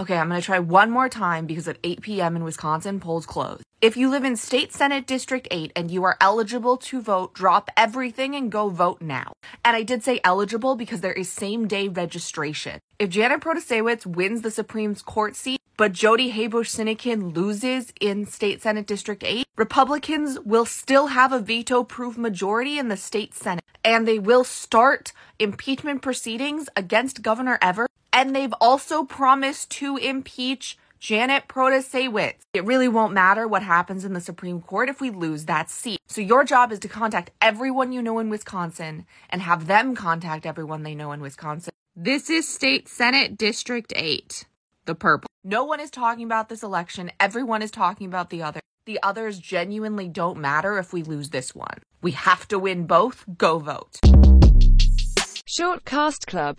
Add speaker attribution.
Speaker 1: Okay, I'm gonna try one more time because at 8 p.m. in Wisconsin, polls close. If you live in State Senate District 8 and you are eligible to vote, drop everything and go vote now. And I did say eligible because there is same day registration. If Janet Protasiewicz wins the Supreme Court seat, but Jodi Habush Sinykin loses in State Senate District 8, Republicans will still have a veto proof majority in the state Senate. And they will start impeachment proceedings against Governor Evers. And they've also promised to impeach Janet Protasiewicz. It really won't matter what happens in the Supreme Court if we lose that seat. So your job is to contact everyone you know in Wisconsin and have them contact everyone they know in Wisconsin. This is State Senate District 8, the purple. No one is talking about this election. Everyone is talking about the other. The others genuinely don't matter if we lose this one. We have to win both. Go vote.
Speaker 2: Short Cast Club